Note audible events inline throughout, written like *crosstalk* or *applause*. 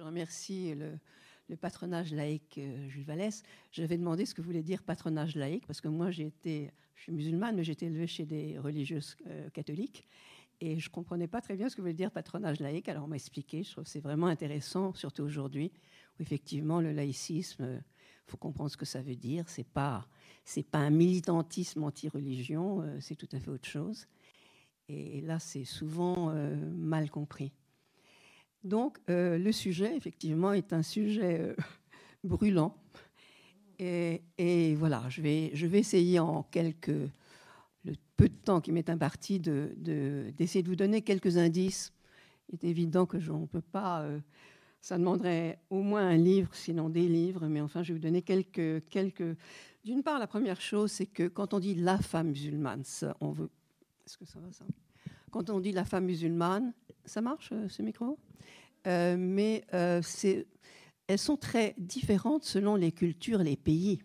je remercie le, patronage laïque euh, Jules Vallès. J'avais demandé ce que voulait dire patronage laïque, parce que moi, je suis musulmane, mais j'ai été élevée chez des religieuses euh, catholiques. Et je ne comprenais pas très bien ce que voulait dire patronage laïque. Alors on m'a expliqué. Je trouve que c'est vraiment intéressant, surtout aujourd'hui, où effectivement le laïcisme, il faut comprendre ce que ça veut dire. C'est pas c'est pas un militantisme anti-religion, euh, c'est tout à fait autre chose. Et là, c'est souvent mal compris. Donc, euh, le sujet, effectivement, est un sujet euh, *laughs* brûlant. Et, voilà, je vais, je vais essayer en quelques, le peu de temps qui m'est imparti d'essayer de, de, vous donner quelques indices. Il est évident que je ne peux pas. Euh, ça demanderait au moins un livre, sinon des livres, mais enfin, je vais vous donner quelques. quelques... D'une part, la première chose, c'est que quand on dit la femme musulmane. Est-ce que ça va, ça? Quand on dit la femme musulmane, ça marche, ce micro? Euh, mais euh, elles sont très différentes selon les cultures, les pays.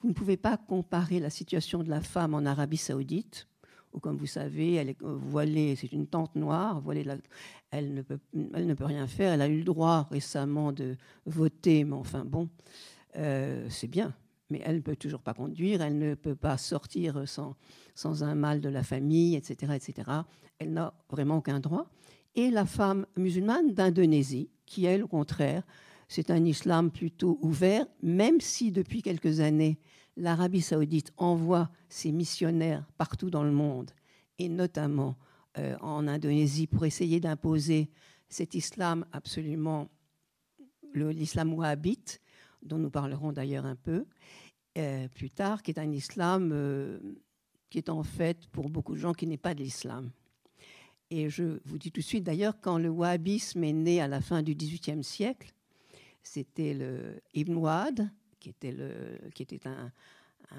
Vous ne pouvez pas comparer la situation de la femme en Arabie saoudite, où, comme vous savez, elle est voilée, c'est une tente noire, voilée, elle, ne peut, rien faire. Elle a eu le droit récemment de voter, mais enfin bon, euh, c'est bien. Mais elle ne peut toujours pas conduire, elle ne peut pas sortir sans, sans un mâle de la famille, etc. etc. Elle n'a vraiment aucun droit et la femme musulmane d'Indonésie, qui, elle, au contraire, c'est un islam plutôt ouvert, même si depuis quelques années, l'Arabie saoudite envoie ses missionnaires partout dans le monde, et notamment euh, en Indonésie, pour essayer d'imposer cet islam absolument, l'islam wahhabite, dont nous parlerons d'ailleurs un peu euh, plus tard, qui est un islam euh, qui est en fait, pour beaucoup de gens, qui n'est pas de l'islam. Et je vous dis tout de suite, d'ailleurs, quand le wahhabisme est né à la fin du XVIIIe siècle, c'était le Ibn Wad, qui était, un,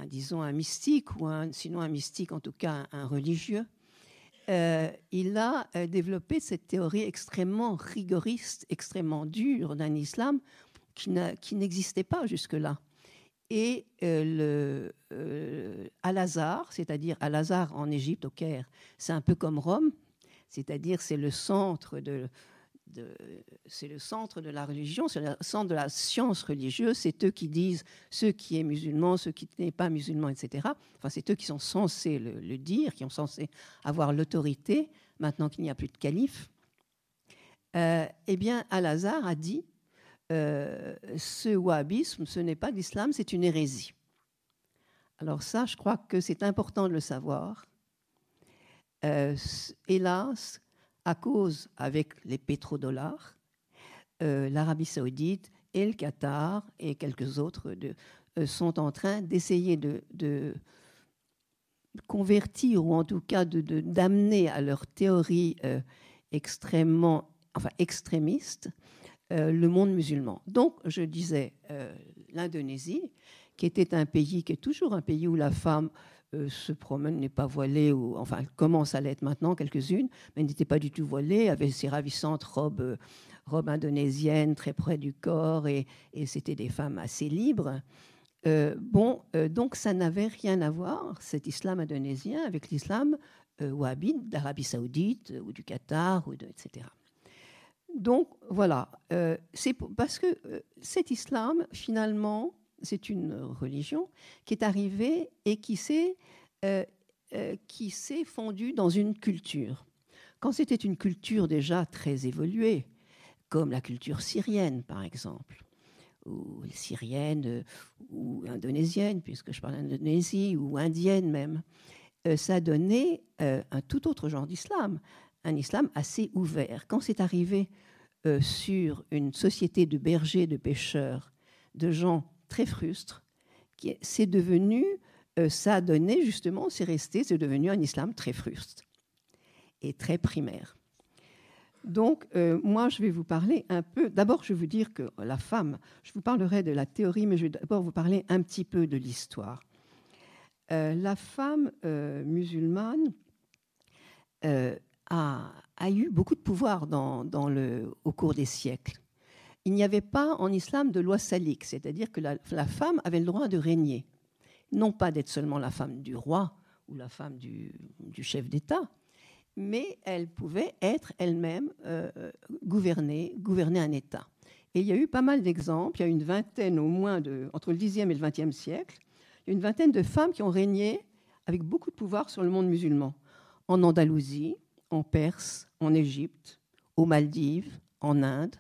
disons, un mystique, ou sinon un mystique, en tout cas un, religieux. Euh, il a euh, développé cette théorie extrêmement rigoriste, extrêmement dure d'un islam qui n'existait pas jusque-là. Et euh, Al-Azhar, c'est-à-dire Al-Azhar en Égypte, au Caire, c'est un peu comme Rome, c'est-à-dire c'est le centre de, c'est le centre de la religion, c'est le centre de la science religieuse, c'est eux qui disent ce qui est musulman, ce qui n'est pas musulman, etc. Enfin, c'est eux qui sont censés le, dire, qui sont censés avoir l'autorité, maintenant qu'il n'y a plus de calife. Euh, eh bien, Al-Azhar a dit euh, ce wahhabisme, ce n'est pas l'islam, c'est une hérésie. Alors ça, je crois que c'est important de le savoir. Euh, hélas, à cause, avec les pétrodollars, euh, l'Arabie saoudite et le Qatar et quelques autres euh, sont en train d'essayer de, convertir ou en tout cas d'amener à leur théorie extrêmement, enfin extrémiste, le monde musulman. Donc, je disais, l'Indonésie, qui était un pays, qui est toujours un pays où la femme euh, se promène, n'est pas voilée, ou, enfin, elle commence à l'être maintenant, quelques-unes, mais n'était pas du tout voilée, avait ses ravissantes robes, euh, robes indonésiennes très près du corps, et, c'était des femmes assez libres. Euh, bon, donc ça n'avait rien à voir, cet islam indonésien, avec l'islam wahhabite d'Arabie saoudite ou du Qatar, ou etc. Donc voilà, c'est parce que cet islam, finalement, c'est une religion qui est arrivée et qui s'est euh, euh, fondue dans une culture. Quand c'était une culture déjà très évoluée, comme la culture syrienne par exemple, ou syrienne ou indonésienne, puisque je parle d'Indonésie, ou indienne même, euh, ça donnait un tout autre genre d'islam, un islam assez ouvert. Quand c'est arrivé sur une société de bergers, de pêcheurs, de gens très frustre. C'est devenu, euh, ça a donné justement, c'est resté, c'est devenu un islam très frustre et très primaire. Donc, euh, moi, je vais vous parler un peu. D'abord, je vais vous dire que la femme, je vous parlerai de la théorie, mais je vais d'abord vous parler un petit peu de l'histoire. Euh, la femme musulmane a, eu beaucoup de pouvoir au cours des siècles il n'y avait pas en islam de loi salique, c'est-à-dire que la, femme avait le droit de régner, non pas d'être seulement la femme du roi ou la femme du, chef d'État, mais elle pouvait être elle-même euh, gouverner, gouverner un État. Et il y a eu pas mal d'exemples. Il y a une vingtaine au moins, entre le 10e et le 20e siècle, il y a une vingtaine de femmes qui ont régné avec beaucoup de pouvoir sur le monde musulman. En Andalousie, en Perse, en Égypte, aux Maldives, en Inde.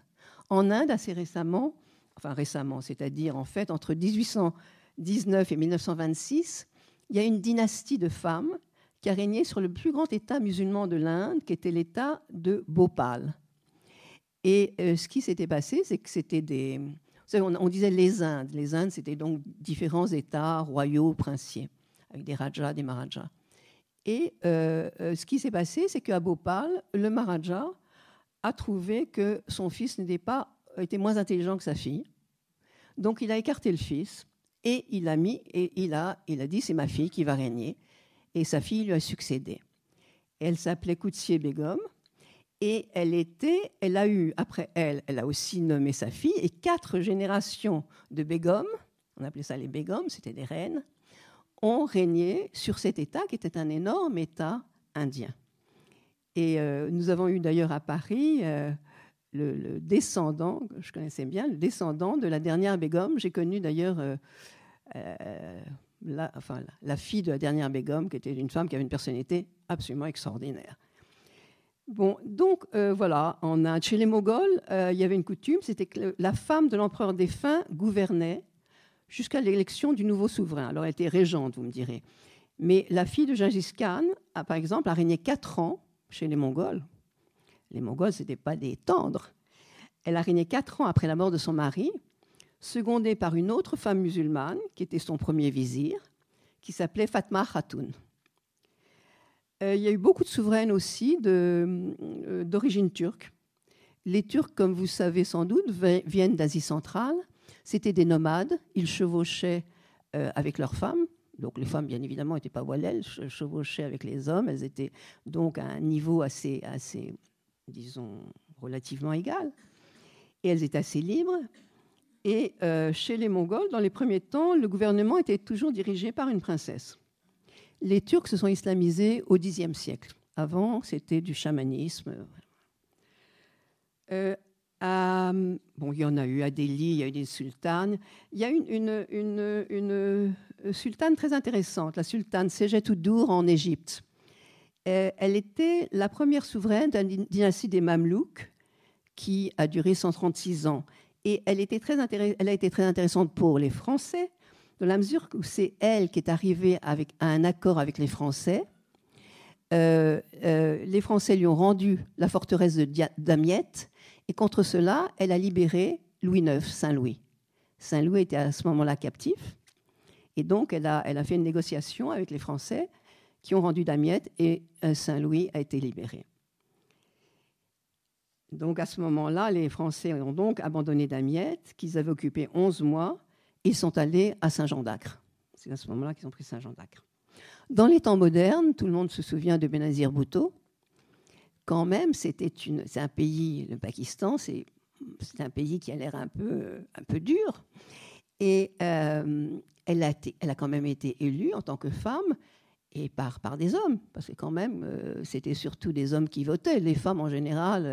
En Inde, assez récemment, enfin récemment, c'est-à-dire en fait entre 1819 et 1926, il y a une dynastie de femmes qui a régné sur le plus grand État musulman de l'Inde, qui était l'État de Bhopal. Et euh, ce qui s'était passé, c'est que c'était des... On, disait les Indes. Les Indes, c'était donc différents États royaux, princiers, avec des rajas, des marajas. Et euh, euh, ce qui s'est passé, c'est qu'à Bhopal, le Maharaja a trouvé que son fils n'était pas était moins intelligent que sa fille. Donc il a écarté le fils et il a mis et il a il a dit c'est ma fille qui va régner et sa fille lui a succédé. Elle s'appelait Koutsié Begum et elle était elle a eu après elle elle a aussi nommé sa fille et quatre générations de Begum, on appelait ça les Begum, c'était des reines ont régné sur cet État qui était un énorme État indien. Et euh, nous avons eu d'ailleurs à Paris euh, le, descendant, que je connaissais bien, le descendant de la dernière Begum. J'ai connu d'ailleurs euh, la, fille de la dernière Begum, qui était une femme qui avait une personnalité absolument extraordinaire. Bon, donc voilà, en Inde, chez les Moghols, il y avait une coutume, c'était que la femme de l'empereur défunt gouvernait jusqu'à l'élection du nouveau souverain. Alors elle était régente, vous me direz. Mais la fille de Gengis Khan, a, par exemple, a régné quatre ans chez les Mongols. Les Mongols, ce n'étaient pas des tendres. Elle a régné quatre ans après la mort de son mari, secondée par une autre femme musulmane, qui était son premier vizir, qui s'appelait Fatma Khatoun. Euh, il y a eu beaucoup de souveraines aussi euh, d'origine turque. Les Turcs, comme vous savez sans doute, viennent d'Asie centrale c'était des nomades, ils chevauchaient euh, avec leurs femmes. Donc les femmes, bien évidemment, n'étaient pas voilées, elles chevauchaient avec les hommes. Elles étaient donc à un niveau assez, assez disons, relativement égal. Et elles étaient assez libres. Et euh, chez les Mongols, dans les premiers temps, le gouvernement était toujours dirigé par une princesse. Les Turcs se sont islamisés au Xe siècle. Avant, c'était du chamanisme. Euh, bon, il y en a eu à Delhi, il y a eu des sultanes. Il y a une, une, une, une sultane très intéressante, la sultane Sejet-Oudour en Égypte. Euh, elle était la première souveraine de la dynastie des Mamelouks qui a duré 136 ans. Et elle, était très a été très intéressante pour les Français, dans la mesure où c'est elle qui est arrivée avec, à un accord avec les Français. les Français lui ont rendu la forteresse de Damiette et contre cela, elle a libéré Louis IX, Saint-Louis. Saint-Louis était à ce moment-là captif. Et donc, elle a, fait une négociation avec les Français qui ont rendu Damiette et euh, Saint-Louis a été libéré. Donc, à ce moment-là, les Français ont donc abandonné Damiette, qu'ils avaient occupé 11 mois, et sont allés à Saint-Jean d'Acre. C'est à ce moment-là qu'ils ont pris Saint-Jean d'Acre. Dans les temps modernes, tout le monde se souvient de Benazir Bhutto, quand même, c'était un pays, le Pakistan, c'est, un pays qui a l'air un peu, un peu dur. Et euh, elle, a quand même été élue en tant que femme et par, des hommes, parce que quand même, euh, c'était surtout des hommes qui votaient. Les femmes, en général,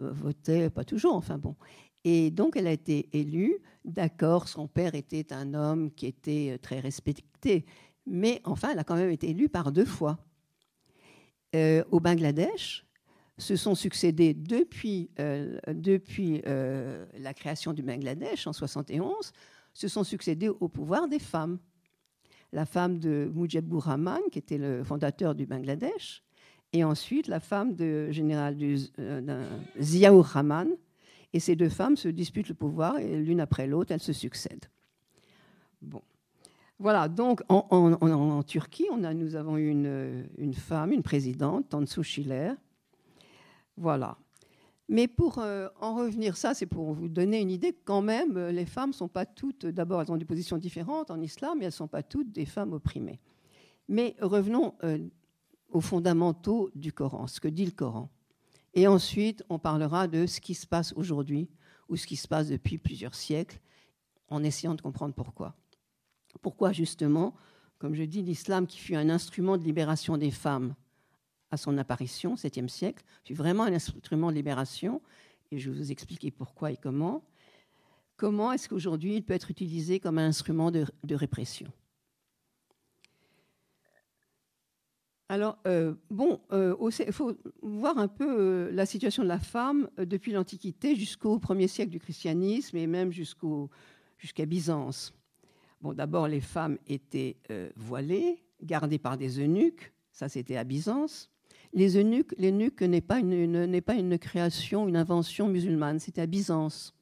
euh, votaient pas toujours, enfin bon. Et donc, elle a été élue. D'accord, son père était un homme qui était très respecté, mais enfin, elle a quand même été élue par deux fois. au Bangladesh, se sont succédés depuis, euh, depuis euh, la création du Bangladesh en 71, se sont succédés au pouvoir des femmes. La femme de Mujibur Rahman, qui était le fondateur du Bangladesh, et ensuite la femme de général euh, Ziaur Rahman. Et ces deux femmes se disputent le pouvoir et l'une après l'autre, elles se succèdent. Bon. Voilà, donc en, Turquie, nous avons une, une femme, une présidente, Tansu Schiller, voilà. Mais pour euh, en revenir, ça, c'est pour vous donner une idée quand même, euh, les femmes ne sont pas toutes, d'abord, elles ont des positions différentes en islam, mais elles ne sont pas toutes des femmes opprimées. Mais revenons euh, aux fondamentaux du Coran, ce que dit le Coran. Et ensuite, on parlera de ce qui se passe aujourd'hui ou ce qui se passe depuis plusieurs siècles, en essayant de comprendre pourquoi. Pourquoi, justement, comme je dis, l'islam qui fut un instrument de libération des femmes à son apparition, 7e siècle, fut vraiment un instrument de libération, et je vais vous expliquer pourquoi et comment. comment est-ce qu'aujourd'hui il peut être utilisé comme un instrument de, répression? Alors, euh, bon, euh, il faut voir un peu euh, la situation de la femme depuis l'Antiquité jusqu'au premier siècle du christianisme et même jusqu'à Byzance. Bon, d'abord, les femmes étaient voilées, gardées par des eunuques, ça c'était à Byzance. Les eunuques, l'eunuque n'est pas, une, création, une invention musulmane, c'était à Byzance.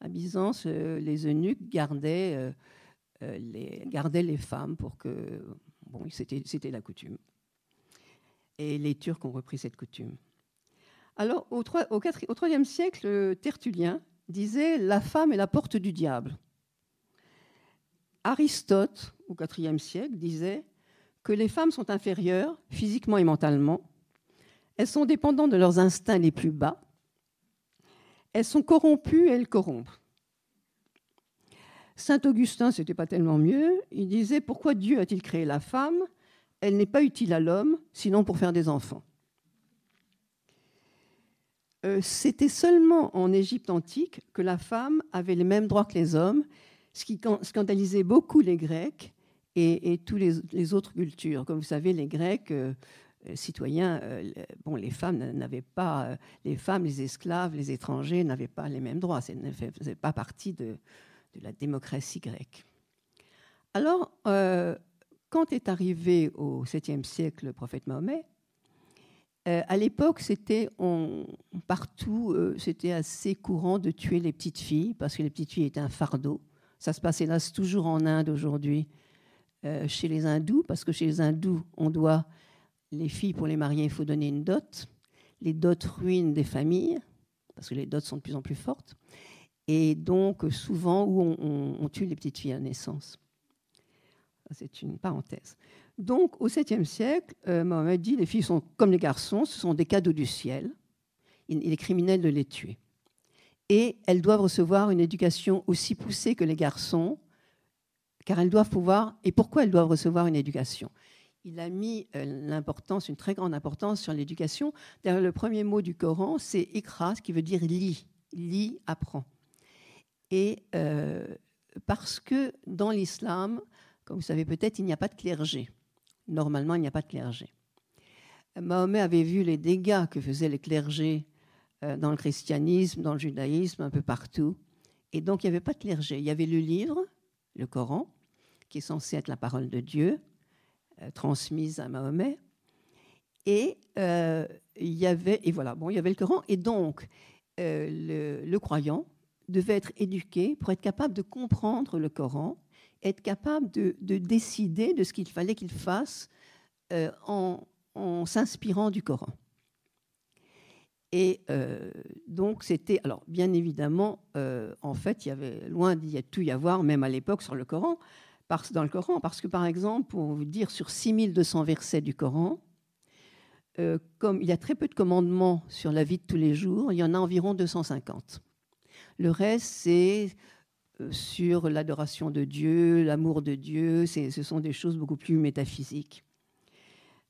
À Byzance, euh, les eunuques gardaient, euh, euh, les, gardaient les femmes pour que. Bon, c'était la coutume. Et les Turcs ont repris cette coutume. Alors, au, IIIe siècle, Tertullien disait La femme est la porte du diable. Aristote, au IVe siècle, disait que les femmes sont inférieures physiquement et mentalement elles sont dépendantes de leurs instincts les plus bas. Elles sont corrompues et elles corrompent. Saint Augustin, ce n'était pas tellement mieux. Il disait Pourquoi Dieu a-t-il créé la femme? Elle n'est pas utile à l'homme, sinon pour faire des enfants. Euh, c'était seulement en Égypte antique que la femme avait les mêmes droits que les hommes, ce qui scandalisait beaucoup les Grecs et, toutes les, autres cultures. Comme vous savez, les Grecs euh, citoyens, euh, bon, les femmes n'avaient pas, euh, les femmes, les esclaves, les étrangers n'avaient pas les mêmes droits. Ça ne faisait pas partie de, la démocratie grecque. Alors, quand est arrivé au 7e siècle le prophète Mahomet, à l'époque, c'était partout, c'était assez courant de tuer les petites filles parce que les petites filles étaient un fardeau. Ça se passe hélas toujours en Inde aujourd'hui, chez les hindous, parce que chez les hindous, on doit les filles, pour les marier, il faut donner une dot. Les dots ruinent des familles, parce que les dots sont de plus en plus fortes. Et donc, souvent, on, tue les petites filles à naissance. C'est une parenthèse. Donc, au 7e siècle, euh, Mohamed dit les filles sont comme les garçons, ce sont des cadeaux du ciel. Il est criminel de les tuer. Et elles doivent recevoir une éducation aussi poussée que les garçons, car elles doivent pouvoir. Et pourquoi elles doivent recevoir une éducation? Il a mis euh, une très grande importance sur l'éducation. D'ailleurs, le premier mot du Coran, c'est ikra, qui veut dire lit. Lit, apprend. Et euh, parce que dans l'islam, comme vous savez peut-être, il n'y a pas de clergé. Normalement, il n'y a pas de clergé. Mahomet avait vu les dégâts que faisaient les clergés euh, dans le christianisme, dans le judaïsme, un peu partout. Et donc, il n'y avait pas de clergé. Il y avait le livre, le Coran, qui est censé être la parole de Dieu, transmise à Mahomet. Et euh, il y avait, et voilà, bon, il y avait le Coran, et donc euh, le, croyant devait être éduqué pour être capable de comprendre le Coran, être capable de, décider de ce qu'il fallait qu'il fasse en, s'inspirant du Coran. Et donc, c'était. Alors, bien évidemment, en fait, il y avait loin d'y tout y avoir, même à l'époque, sur le Coran dans le Coran. Parce que, par exemple, pour vous dire, sur 6200 versets du Coran, euh, comme il y a très peu de commandements sur la vie de tous les jours, il y en a environ 250. Le reste, c'est euh, sur l'adoration de Dieu, l'amour de Dieu, ce sont des choses beaucoup plus métaphysiques.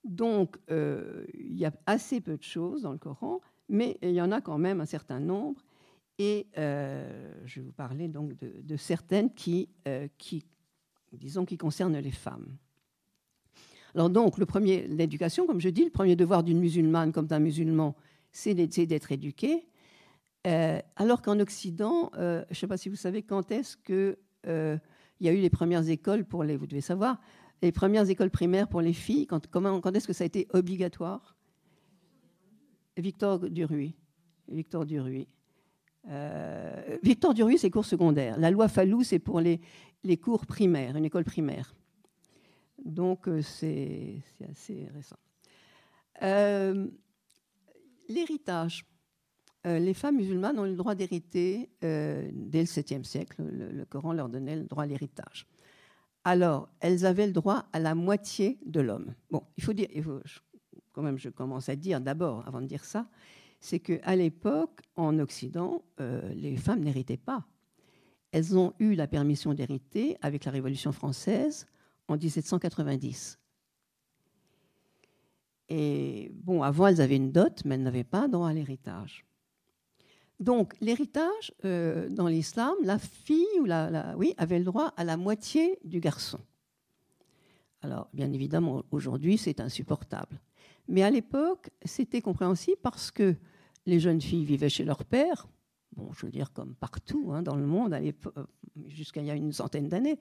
Donc, euh, il y a assez peu de choses dans le Coran, mais il y en a quand même un certain nombre. Et je vais vous parler donc de, certaines qui disons, qui concerne les femmes. Alors donc, le premier, l'éducation, comme je dis, le premier devoir d'une musulmane comme d'un musulman, c'est d'être éduqué. Euh, alors qu'en Occident, euh, je ne sais pas si vous savez quand est-ce qu'il euh, y a eu les premières écoles pour les, vous devez savoir, les premières écoles primaires pour les filles, quand, quand est-ce que ça a été obligatoire? Victor Duruy. Victor Duruy. Victor Duruy, c'est cours secondaires. La loi Fallou, c'est pour les, les cours primaires, une école primaire. Donc euh, c'est assez récent. Euh, l'héritage. Euh, les femmes musulmanes ont le droit d'hériter dès le 7e siècle. Le, Coran leur donnait le droit à l'héritage. Alors, elles avaient le droit à la moitié de l'homme. Bon, il faut dire, quand même, je commence à dire d'abord, avant de dire ça, c'est qu'à l'époque, en Occident, les femmes n'héritaient pas elles ont eu la permission d'hériter avec la Révolution française en 1790. Et bon, avant, elles avaient une dot, mais elles n'avaient pas droit à l'héritage. Donc, l'héritage, euh, dans l'islam, la fille ou la, oui, avait le droit à la moitié du garçon. Alors, bien évidemment, aujourd'hui, c'est insupportable. Mais à l'époque, c'était compréhensible parce que les jeunes filles vivaient chez leur père, bon, je veux dire comme partout hein, dans le monde, jusqu'à il y a une centaine d'années,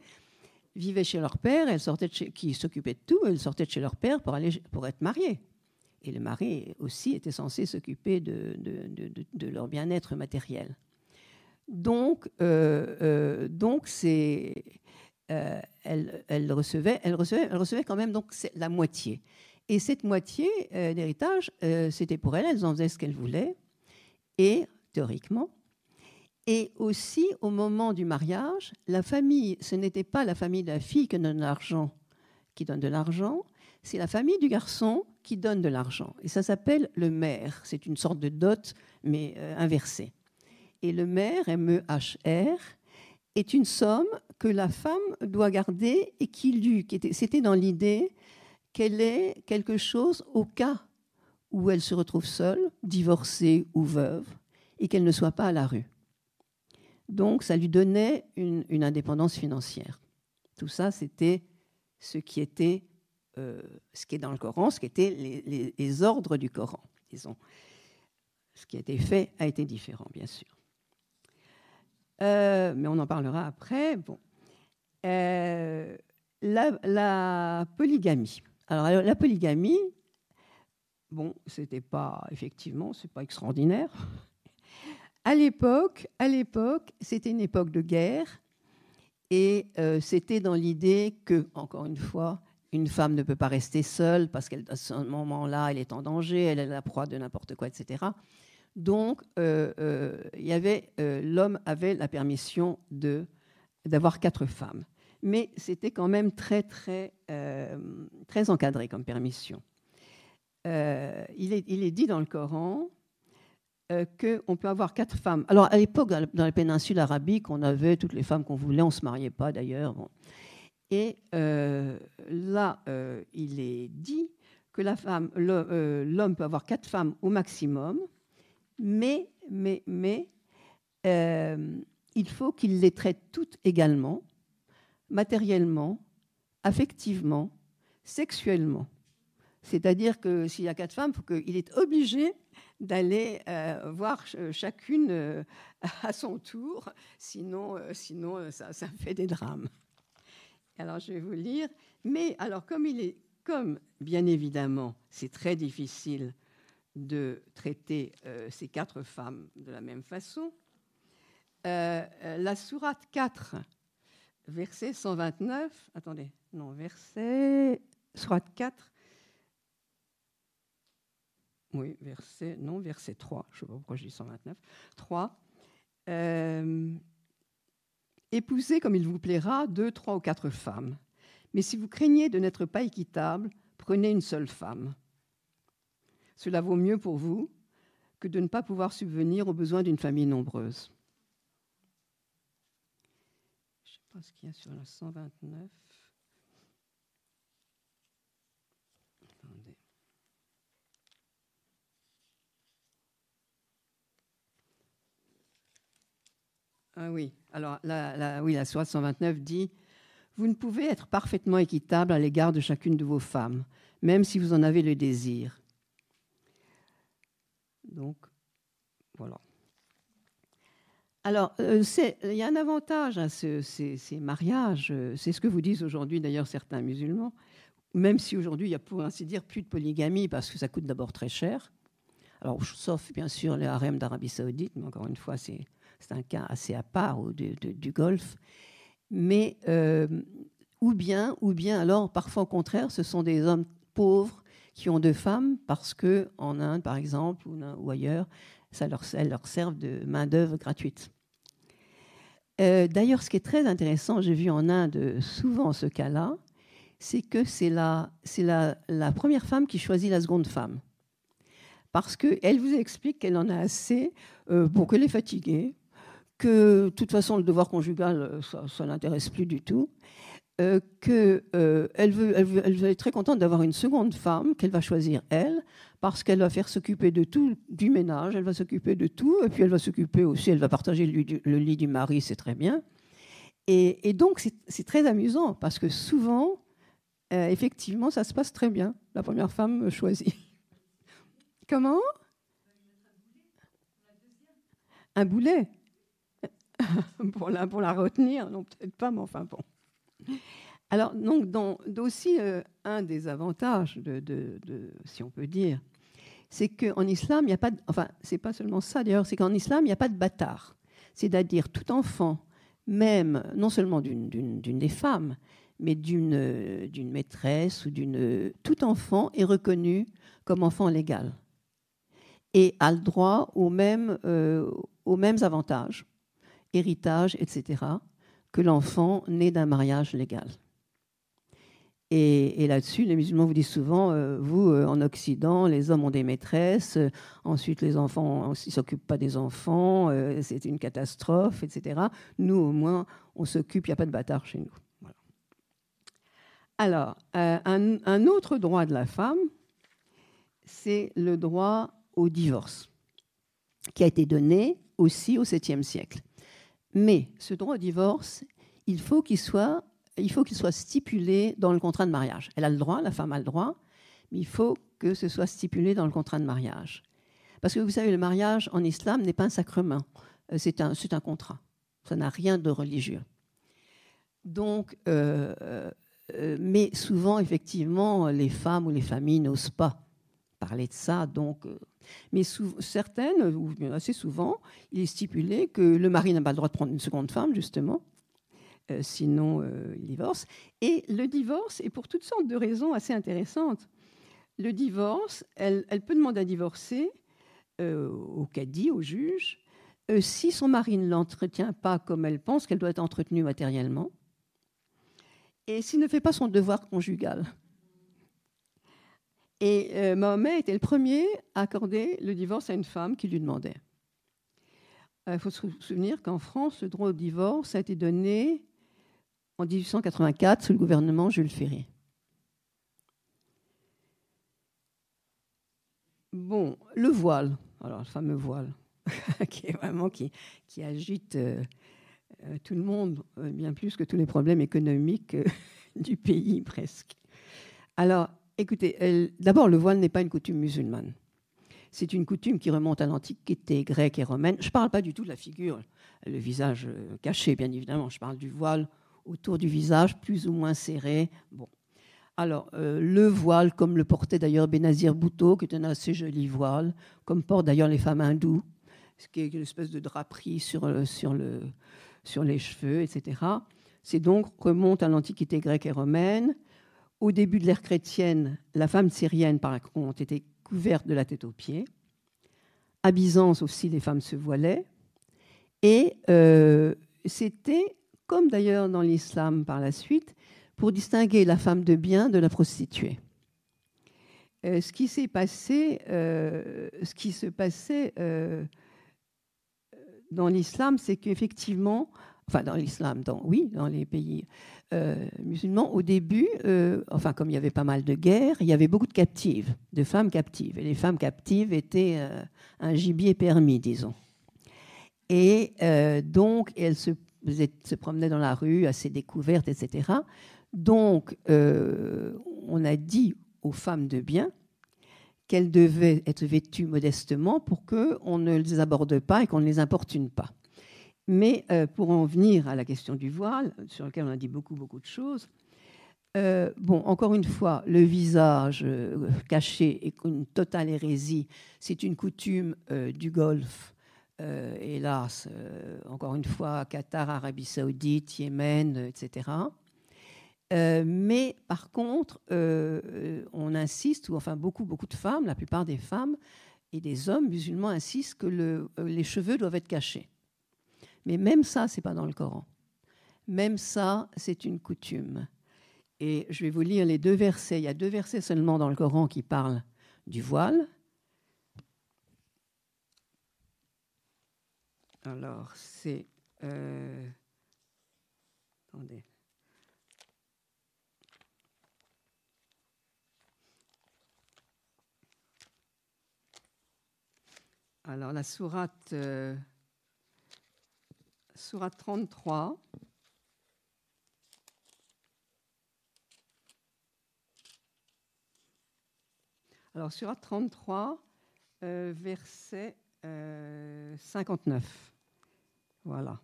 vivaient chez leur père, elles sortaient qui s'occupaient de tout, elles sortaient de chez leur père pour, aller, pour être mariées. Et le mari aussi était censé s'occuper de, de, leur bien-être matériel. Donc, euh, euh, donc c'est, euh, elle, elle, recevait, elle, recevait, elle recevait quand même donc la moitié. Et cette moitié d'héritage, c'était pour elle, elles en faisaient ce qu'elles voulaient. Et théoriquement, et aussi, au moment du mariage, la famille, ce n'était pas la famille de la fille qui donne l'argent, qui donne de l'argent, c'est la famille du garçon qui donne de l'argent. Et ça s'appelle le maire. C'est une sorte de dot, mais euh, inversée. Et le maire, M-E-H-R, est une somme que la femme doit garder et qui lui, c'était dans l'idée qu'elle ait quelque chose au cas où elle se retrouve seule, divorcée ou veuve, et qu'elle ne soit pas à la rue. Donc, ça lui donnait une, indépendance financière. Tout ça, c'était ce qui était, euh, ce qui est dans le Coran, ce qui étaient les, ordres du Coran, disons. Ce qui a été fait a été différent, bien sûr. Euh, mais on en parlera après. Bon. Euh, la, polygamie. Alors, la polygamie, bon, c'était pas, effectivement, c'est pas extraordinaire. À l'époque, à l'époque, c'était une époque de guerre et euh, c'était dans l'idée que, encore une fois, une femme ne peut pas rester seule parce qu'à ce moment-là, elle est en danger, elle est la proie de n'importe quoi, etc. Donc, euh, euh, y avait, l'homme avait la permission de d'avoir quatre femmes, mais c'était quand même très très très encadré comme permission. il, est, il est dit dans le Coran euh, qu'on peut avoir quatre femmes. Alors, à l'époque, dans la péninsule arabique, on avait toutes les femmes qu'on voulait, on ne se mariait pas d'ailleurs. Et euh, là, euh, il est dit que l'homme peut avoir quatre femmes au maximum, mais, mais, mais il faut qu'il les traite toutes également, matériellement, affectivement, sexuellement. C'est-à-dire que s'il y a quatre femmes, il est obligé d'aller euh, voir chacune euh, *laughs* à son tour, sinon, euh, sinon ça, fait des drames. Alors je vais vous lire. Mais alors comme comme bien évidemment, c'est très difficile de traiter ces quatre femmes de la même façon, la sourate 4, verset 129, attendez, non, verset, sourate 4, oui, verset, non, verset 3, je ne sais pas pourquoi je dis 129. 3. Euh, épousez comme il vous plaira deux, trois ou quatre femmes. Mais si vous craignez de n'être pas équitable, prenez une seule femme. Cela vaut mieux pour vous que de ne pas pouvoir subvenir aux besoins d'une famille nombreuse. Je ne sais pas ce qu'il y a sur la 129. Ah oui, alors la, oui, la 129 dit Vous ne pouvez être parfaitement équitable à l'égard de chacune de vos femmes, même si vous en avez le désir. Donc, voilà. Alors, euh, il y a un avantage à ces, mariages, euh, c'est ce que vous disent aujourd'hui d'ailleurs certains musulmans, même si aujourd'hui il y a pour ainsi dire plus de polygamie parce que ça coûte d'abord très cher. Alors, sauf bien sûr les harems d'Arabie Saoudite, mais encore une fois, c'est un cas assez à part du Golfe. Mais, euh, ou bien, ou bien alors, parfois au contraire, ce sont des hommes pauvres qui ont deux femmes parce que en Inde, par exemple, ou, ailleurs, ça leur, elles leur servent de main-d'œuvre gratuite. Euh, d'ailleurs, ce qui est très intéressant, j'ai vu en Inde souvent ce cas-là, c'est que c'est la, la, la première femme qui choisit la seconde femme. Parce qu'elle vous explique qu'elle en a assez euh, pour qu'elle est fatiguée, que de toute façon, le devoir conjugal, euh, ça ne l'intéresse plus du tout. Euh, qu'elle euh, elle, veut, être très contente d'avoir une seconde femme qu'elle va choisir elle, parce qu'elle va faire s'occuper de tout du ménage, elle va s'occuper de tout, et puis elle va s'occuper aussi, elle va partager le, lit du mari, c'est très bien. Et, donc c'est très amusant, parce que souvent, euh, effectivement, ça se passe très bien. La première femme choisie. *laughs* Comment? Un boulet? *laughs* Pour la retenir, non, peut-être pas, mais enfin bon. Alors, donc, dans, aussi, euh, un des avantages, de, si on peut dire, c'est qu'en islam, il n'y a pas de, enfin, c'est pas seulement ça d'ailleurs, c'est qu'en islam, il n'y a pas de bâtard. C'est-à-dire, tout enfant, même non seulement d'une des femmes, mais d'une maîtresse ou d'une. Tout enfant est reconnu comme enfant légal et a le droit aux mêmes, euh, aux mêmes avantages, héritage, etc., que l'enfant né d'un mariage légal. Et, là-dessus, les musulmans vous disent souvent, euh, vous, euh, en Occident, les hommes ont des maîtresses, ensuite les enfants, ils ne s'occupent pas des enfants, c'est une catastrophe, etc. Nous, au moins, on s'occupe, il n'y a pas de bâtard chez nous. Alors, un, un, autre droit de la femme, c'est le droit au divorce, qui a été donné aussi au 7e siècle. Mais ce droit au divorce, il faut qu'il soit, stipulé dans le contrat de mariage. Elle a le droit, la femme a le droit, mais il faut que ce soit stipulé dans le contrat de mariage. Parce que vous savez, le mariage en islam n'est pas un sacrement, euh, c'est un, un contrat. Ça n'a rien de religieux. Donc, euh, euh, mais souvent, effectivement, les femmes ou les familles n'osent pas parler de ça. Donc, mais certaines, ou assez souvent, il est stipulé que le mari n'a pas le droit de prendre une seconde femme, justement, euh, sinon euh, il divorce. Et le divorce est pour toutes sortes de raisons assez intéressantes. Le divorce, elle, peut demander à divorcer euh, au cadi, au juge, si son mari ne l'entretient pas comme elle pense qu'elle doit être entretenue matériellement, et s'il ne fait pas son devoir conjugal. Et euh, Mahomet était le premier à accorder le divorce à une femme qui lui demandait. Il faut se souvenir qu'en France, le droit au divorce a été donné en 1884 sous le gouvernement Jules Ferry. Bon, le voile, alors le fameux voile, *laughs* qui est vraiment qui, qui agite euh, euh, tout le monde, bien plus que tous les problèmes économiques *laughs* du pays presque. Alors, Écoutez, d'abord, le voile n'est pas une coutume musulmane. C'est une coutume qui remonte à l'Antiquité grecque et romaine. Je ne parle pas du tout de la figure, le visage euh, caché, bien évidemment. Je parle du voile autour du visage, plus ou moins serré. Bon. Alors, euh, le voile, comme le portait d'ailleurs Benazir Bhutto, qui est un assez joli voile, comme portent d'ailleurs les femmes hindoues, ce qui est une espèce de draperie euh, sur les cheveux, etc. C'est donc remonte à l'Antiquité grecque et romaine. Au début de l'ère chrétienne, la femme syrienne, par contre, était couverte de la tête aux pieds. À Byzance aussi, les femmes se voilaient. Et euh, c'était, comme d'ailleurs dans l'islam par la suite, pour distinguer la femme de bien de la prostituée. Euh, ce qui s'est passé, euh, ce qui se passait dans l'islam, c'est qu'effectivement, enfin dans l'islam, oui, dans les pays euh, musulmans, au début, euh, enfin comme il y avait pas mal de guerres, il y avait beaucoup de captives, de femmes captives. Et les femmes captives étaient euh, un gibier permis, disons. Et donc, elles se, se, promenaient dans la rue assez découvertes, etc. Donc, on a dit aux femmes de bien qu'elles devaient être vêtues modestement pour qu'on ne les aborde pas et qu'on ne les importune pas. Mais euh, pour en venir à la question du voile, sur laquelle on a dit beaucoup, beaucoup de choses, euh, bon, encore une fois, le visage euh, caché est une totale hérésie. C'est une coutume du Golfe, hélas, encore une fois, Qatar, Arabie Saoudite, Yémen, etc. mais par contre, on insiste, ou enfin beaucoup, beaucoup de femmes, la plupart des femmes et des hommes musulmans insistent que le, les cheveux doivent être cachés. Mais même ça, c'est pas dans le Coran. Même ça, c'est une coutume. Et je vais vous lire les deux versets. Il y a deux versets seulement dans le Coran qui parlent du voile. Alors, c'est... Euh, attendez. Alors, la sourate... Euh, sourate 33. Alors sourate 33, euh, verset 59. Euh, voilà.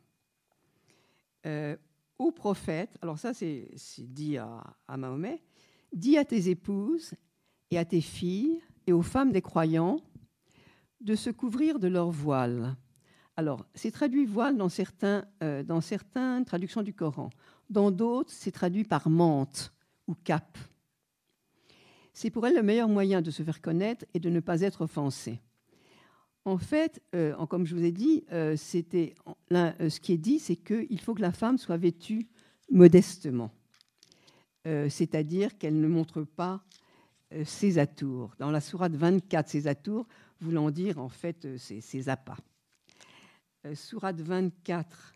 Euh, au prophète, alors ça c'est dit à, à Mahomet, dis à tes épouses et à tes filles et aux femmes des croyants de se couvrir de leur voile. Alors, c'est traduit voile dans, certains, euh, dans certaines traductions du Coran. Dans d'autres, c'est traduit par mante ou cap. C'est pour elle le meilleur moyen de se faire connaître et de ne pas être offensée. En fait, euh, comme je vous ai dit, euh, c'était ce qui est dit, c'est qu'il faut que la femme soit vêtue modestement, c'est-à-dire qu'elle ne montre pas ses atours. Dans la sourate 24, ses atours, voulant dire en fait ses, appâts. Sourate 24,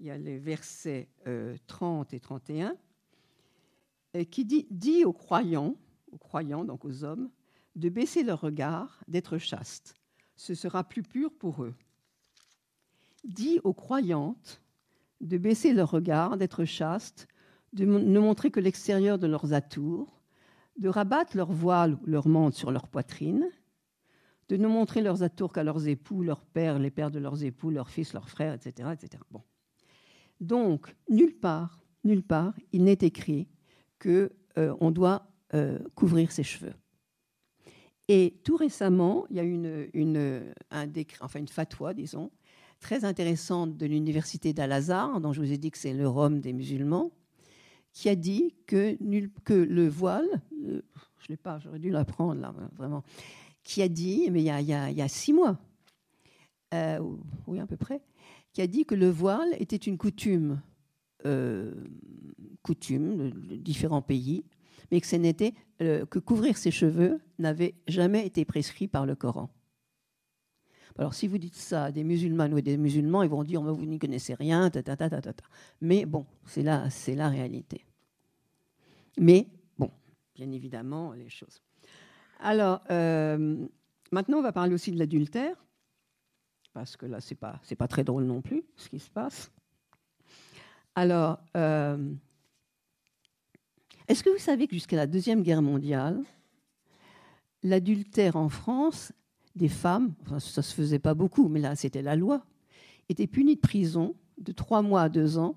il y a les versets 30 et 31, qui dit, dit aux croyants, aux croyants, donc aux hommes, de baisser leur regard, d'être chastes ce sera plus pur pour eux. Dit aux croyantes de baisser leur regard, d'être chastes, de ne montrer que l'extérieur de leurs atours, de rabattre leur voile ou leur mante sur leur poitrine, de ne montrer leurs atours qu'à leurs époux, leurs pères, les pères de leurs époux, leurs fils, leurs frères, etc. etc. Bon. Donc, nulle part, nulle part, il n'est écrit qu'on euh, doit euh, couvrir ses cheveux. Et tout récemment, il y a une, un enfin une fatwa, disons, très intéressante de l'université d'Al-Azhar, dont je vous ai dit que c'est le Rome des musulmans, qui a dit que, que le voile, euh, je ne l'ai pas, j'aurais dû l'apprendre là, vraiment, qui a dit, mais il y a, six mois, euh, oui à peu près, qui a dit que le voile était une coutume, euh, coutume de différents pays, mais que n'était euh, que couvrir ses cheveux n'avait jamais été prescrit par le Coran. Alors si vous dites ça à des musulmanes ou des musulmans, ils vont dire vous n'y connaissez rien, ta, ta, ta, ta, ta. Mais bon, c'est la, c'est la réalité. Mais bon, bien évidemment, les choses. Alors euh, maintenant, on va parler aussi de l'adultère, parce que là, c'est pas c'est pas très drôle non plus ce qui se passe. Alors euh, est-ce que vous savez que jusqu'à la Deuxième Guerre mondiale, l'adultère en France des femmes, ça ne se faisait pas beaucoup, mais là c'était la loi, était puni de prison de trois mois à deux ans,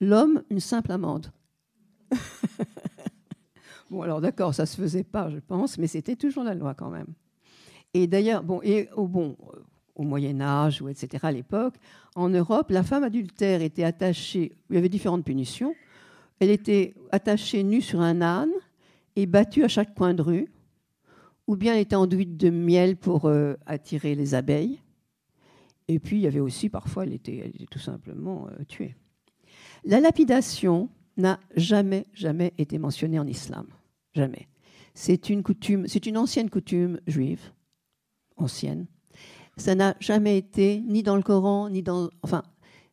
l'homme une simple amende. *laughs* bon, alors d'accord, ça ne se faisait pas, je pense, mais c'était toujours la loi quand même. Et d'ailleurs, bon, et au bon, au Moyen Âge ou etc. à l'époque, en Europe, la femme adultère était attachée. Il y avait différentes punitions. Elle était attachée nue sur un âne et battue à chaque coin de rue, ou bien elle était enduite de miel pour euh, attirer les abeilles. Et puis il y avait aussi parfois, elle était, tout simplement euh, tuée. La lapidation n'a jamais, jamais été mentionnée en islam. Jamais. C'est une coutume, c'est une ancienne coutume juive, ancienne. Ça n'a jamais été ni dans le Coran, ni dans. Enfin,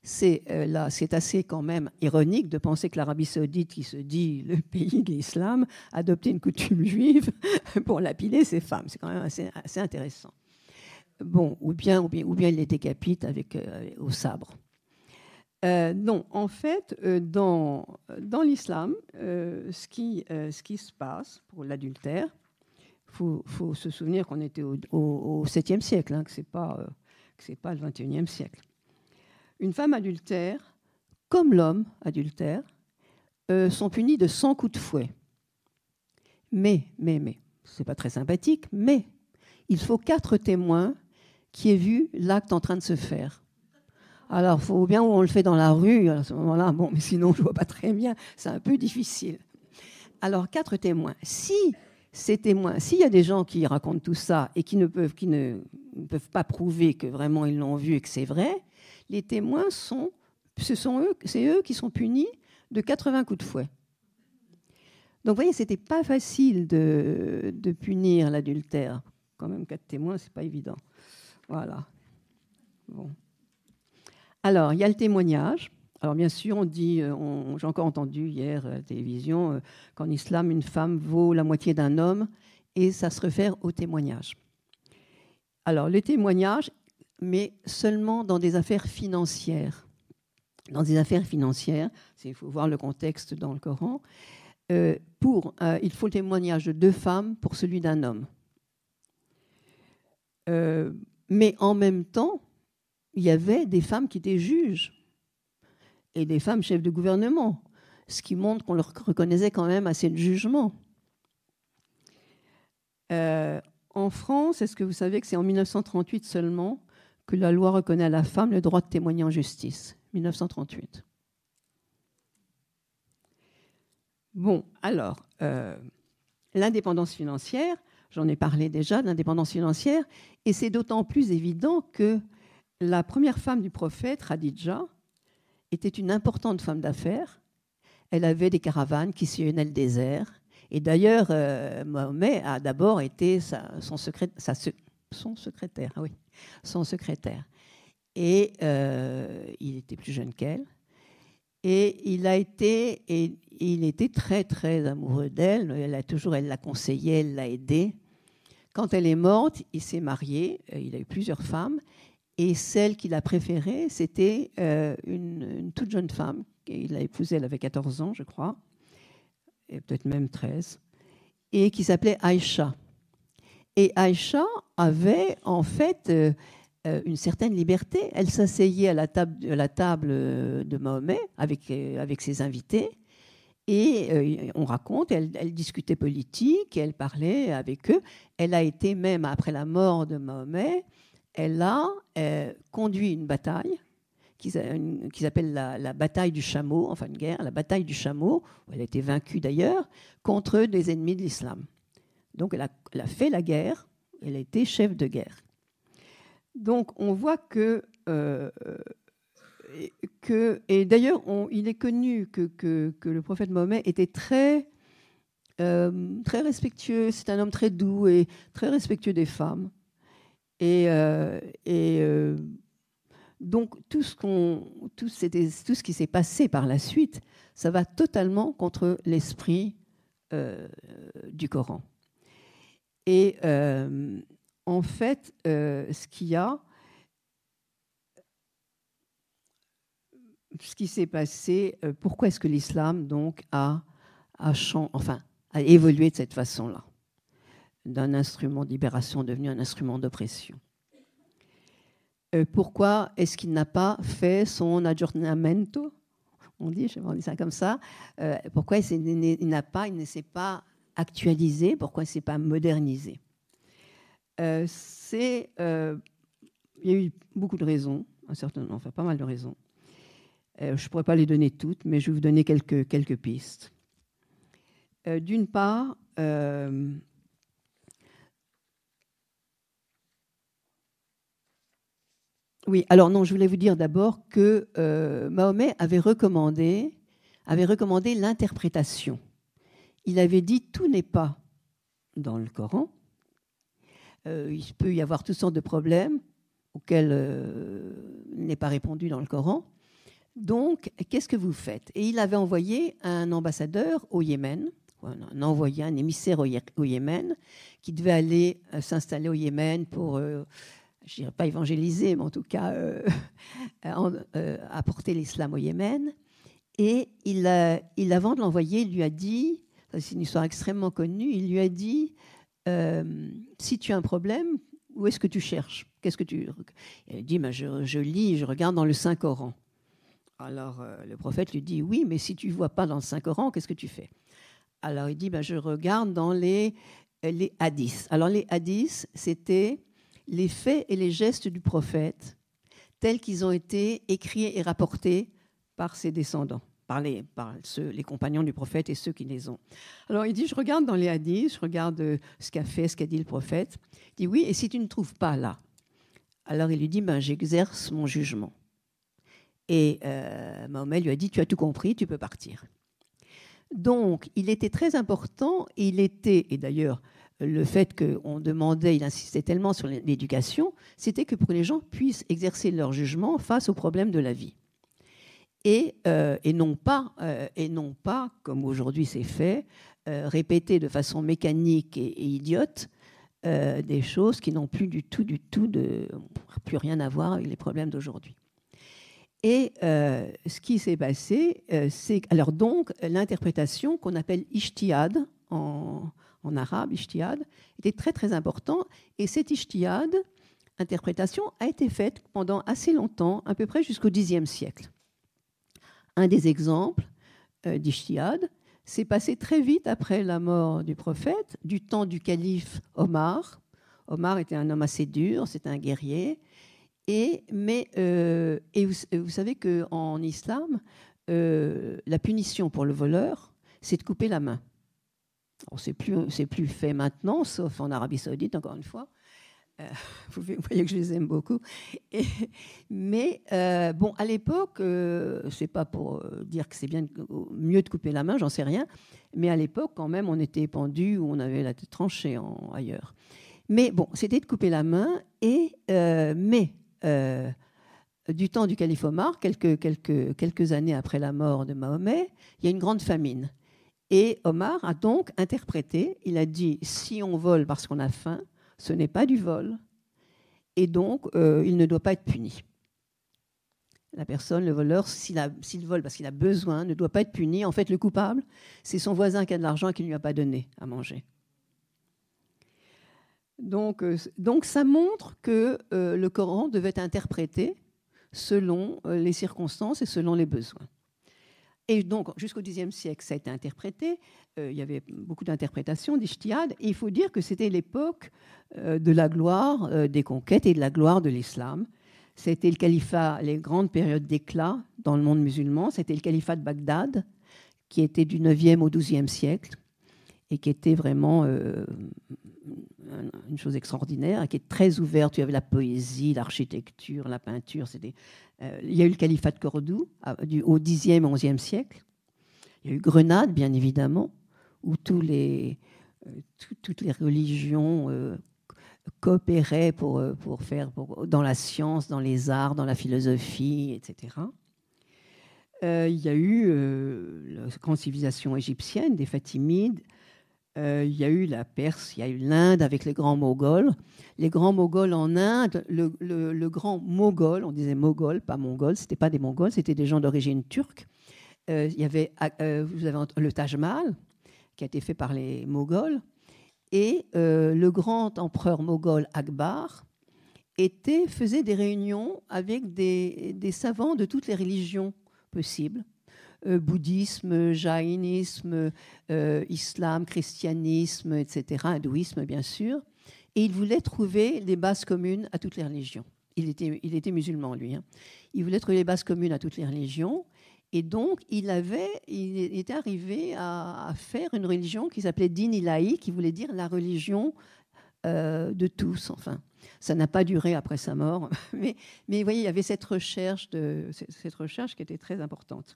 c'est euh, là, c'est assez quand même ironique de penser que l'Arabie saoudite, qui se dit le *laughs* pays de l'islam, adopté une coutume juive *laughs* pour lapider ses femmes. C'est quand même assez, intéressant. Bon, ou bien, ou bien, ou bien il les décapite avec, euh, au sabre. Euh, non, en fait, dans, dans l'islam, ce, qui, ce se passe pour l'adultère, il faut, se souvenir qu'on était au, au, 7e siècle, hein, que ce n'est pas, pas le 21e siècle une femme adultère, comme l'homme adultère, euh, sont punis de 100 coups de fouet. Mais, mais, mais, c'est pas très sympathique, mais il faut quatre témoins qui aient vu l'acte en train de se faire. Alors, faut bien on le fait dans la rue, à ce moment-là, bon, mais sinon, je vois pas très bien, c'est un peu difficile. Alors, quatre témoins. Si ces témoins, s'il y a des gens qui racontent tout ça et qui ne peuvent, qui ne peuvent pas prouver que vraiment ils l'ont vu et que c'est vrai, les témoins sont, ce sont eux, c'est eux qui sont punis de 80 coups de fouet. Donc, vous voyez, c'était pas facile de, punir l'adultère. Quand même, quatre témoins, c'est pas évident. Voilà. Bon. Alors, il y a le témoignage. Alors, bien sûr, on dit, euh, j'ai encore entendu hier à la télévision, euh, qu'en islam, une femme vaut la moitié d'un homme, et ça se réfère au témoignage. Alors, le témoignage, mais seulement dans des affaires financières. Dans des affaires financières, il faut voir le contexte dans le Coran, euh, euh, il faut le témoignage de deux femmes pour celui d'un homme. Euh, mais en même temps, il y avait des femmes qui étaient juges et des femmes chefs de gouvernement, ce qui montre qu'on leur reconnaissait quand même assez de jugement. en France, est-ce que vous savez que c'est en 1938 seulement que la loi reconnaît à la femme le droit de témoigner en justice? 1938. Bon, alors, euh, l'indépendance financière, j'en ai parlé déjà, l'indépendance financière, et c'est d'autant plus évident que la première femme du prophète, Khadija, était une importante femme d'affaires. Elle avait des caravanes qui sillonnaient le désert. Et d'ailleurs, euh, Mahomet a d'abord été son, secrétaire. Oui, son secrétaire. Et euh, il était plus jeune qu'elle. Et il a été, il était très très amoureux d'elle. Elle a toujours, elle l'a conseillé, elle l'a aidée. Quand elle est morte, il s'est marié. Euh, il a eu plusieurs femmes, et celle qu'il a préférée, c'était euh, une, toute jeune femme. Il l'a épousée, elle avait 14 ans, je crois, et peut-être même 13, et qui s'appelait Aïcha. Et Aïcha avait en fait euh, euh, une certaine liberté. Elle s'asseyait à la table, la table de Mahomet avec, avec ses invités. Et on raconte, elle, discutait politique, elle parlait avec eux. Elle a été même, après la mort de Mahomet, elle a conduit une bataille qui s'appelle la, bataille du chameau, enfin une guerre, la bataille du chameau, où elle a été vaincue d'ailleurs, contre des ennemis de l'islam. Donc elle a, fait la guerre, elle a été chef de guerre. Donc on voit que, euh, que et d'ailleurs il est connu que, le prophète Mohammed était très, euh, très respectueux, c'est un homme très doux et très respectueux des femmes. Et, euh, et donc tout ce, tout, tout ce qui s'est passé par la suite, ça va totalement contre l'esprit du Coran. Et en fait, euh, ce qu'il y a, ce qui s'est passé, euh, pourquoi est-ce que l'islam donc a, enfin, a évolué de cette façon-là, d'un instrument de libération devenu un instrument d'oppression euh, Pourquoi est-ce qu'il n'a pas fait son aggiornamento on dit, je vais dire ça comme ça. pourquoi il n'a pas, il ne s'est pas actualisé? Pourquoi il ne s'est pas modernisé? Euh, euh, il y a eu beaucoup de raisons, un certain enfin pas mal de raisons. Euh, je ne pourrais pas les donner toutes, mais je vais vous donner quelques pistes. D'une part, oui, alors non, je voulais vous dire d'abord que Mahomet avait recommandé, avait recommandé l'interprétation. Il avait dit tout n'est pas dans le Coran, euh, il peut y avoir toutes sortes de problèmes auxquels euh, n'est pas répondu dans le Coran. Donc, qu'est-ce que vous faites? Et il avait envoyé un ambassadeur au Yémen, un envoyé, un émissaire au Yémen, qui devait aller euh, s'installer au Yémen pour, je ne dirais pas évangéliser, mais en tout cas *laughs* apporter l'islam au Yémen. Et il, avant de l'envoyer, il lui a dit, c'est une histoire extrêmement connue, il lui a dit euh, si tu as un problème, où est-ce que tu cherches? Qu'est-ce que tu Il dit ben, je, lis, je regarde dans le Saint Coran. Alors euh, le prophète lui dit oui, mais si tu vois pas dans le Saint Coran, qu'est-ce que tu fais? Alors il dit ben, je regarde dans les hadiths. Alors les hadiths, c'était les faits et les gestes du prophète tels qu'ils ont été écrits et rapportés par ses descendants par, les, ceux, les compagnons du prophète et ceux qui les ont. Alors il dit, je regarde dans les hadiths, je regarde ce qu'a fait, ce qu'a dit le prophète. Il dit, oui, et si tu ne trouves pas là Alors il lui dit, ben, j'exerce mon jugement. Et euh, Mahomet lui a dit, tu as tout compris, tu peux partir. Donc il était très important, il était, et d'ailleurs le fait qu'on demandait, il insistait tellement sur l'éducation, c'était que pour que les gens puissent exercer leur jugement face aux problèmes de la vie. Euh, et, non pas, euh, et non pas, comme aujourd'hui c'est fait, euh, répéter de façon mécanique et, idiote des choses qui n'ont plus du tout, du tout, plus rien à voir avec les problèmes d'aujourd'hui. Et ce qui s'est passé, c'est alors donc l'interprétation qu'on appelle ishtihad en, en arabe, ishtihad, était très très important. Et cette ishtihad, interprétation, a été faite pendant assez longtemps, à peu près jusqu'au Xe siècle. Un des exemples euh, d'ishtihad s'est passé très vite après la mort du prophète, du temps du calife Omar. Omar était un homme assez dur, c'était un guerrier. Et, mais, euh, et vous, savez qu'en islam, euh, la punition pour le voleur, c'est de couper la main. C'est plus, c'est plus fait maintenant, sauf en Arabie Saoudite, encore une fois. Euh, *laughs* vous voyez que je les aime beaucoup. mais euh, bon, à l'époque, euh, c'est pas pour dire que c'est bien mieux de couper la main, j'en sais rien. Mais à l'époque, quand même, on était pendu ou on avait la tête tranchée ailleurs. Mais bon, c'était de couper la main. Et mais du temps du calife Omar, quelques années après la mort de Mahomet, il y a une grande famine. Et Omar a donc interprété, il a dit, si on vole parce qu'on a faim, ce n'est pas du vol, et donc euh, il ne doit pas être puni. La personne, le voleur, s'il vole parce qu'il a besoin, ne doit pas être puni. En fait, le coupable, c'est son voisin qui a de l'argent et qui ne lui a pas donné à manger. Donc, euh, ça montre que euh, le Coran devait être interprété selon les circonstances et selon les besoins. Et donc, jusqu'au Xe siècle, ça a été interprété. Euh, il y avait beaucoup d'interprétations d'Ishtihad. Et il faut dire que c'était l'époque euh, de la gloire euh, des conquêtes et de la gloire de l'islam. C'était le califat, les grandes périodes d'éclat dans le monde musulman. C'était le califat de Bagdad, qui était du 9e au 12e siècle et qui était vraiment une chose extraordinaire, qui est très ouverte. Il y avait la poésie, l'architecture, la peinture. Euh, il y a eu le califat de Cordoue au Xe XIe siècle. Il y a eu Grenade, bien évidemment, où euh, toutes les religions euh, coopéraient pour faire dans la science, dans les arts, dans la philosophie, etc. il y a eu la grande civilisation égyptienne, des Fatimides, euh, il y a eu la Perse, il y a eu l'Inde avec les grands Moghols. Les grands Moghols en Inde, le, grand Moghol, on disait Moghol, pas Mongol, c'était pas des Mongols, c'était des gens d'origine turque. Euh, il y avait, euh, vous avez le Taj Mahal, qui a été fait par les Moghols, et le grand empereur moghol Akbar était, faisait des réunions avec des savants de toutes les religions possibles bouddhisme, jaïnisme, euh, islam, christianisme, etc., hindouisme bien sûr. Et il voulait trouver les bases communes à toutes les religions. Il était, il était musulman, lui. Hein. Il voulait trouver les bases communes à toutes les religions. Et donc, il, avait, il était arrivé à, faire une religion qui s'appelait Din Ilahi, qui voulait dire la religion euh, de tous, enfin. Ça n'a pas duré après sa mort, *laughs* mais, mais vous voyez, il y avait cette recherche, de, cette recherche qui était très importante.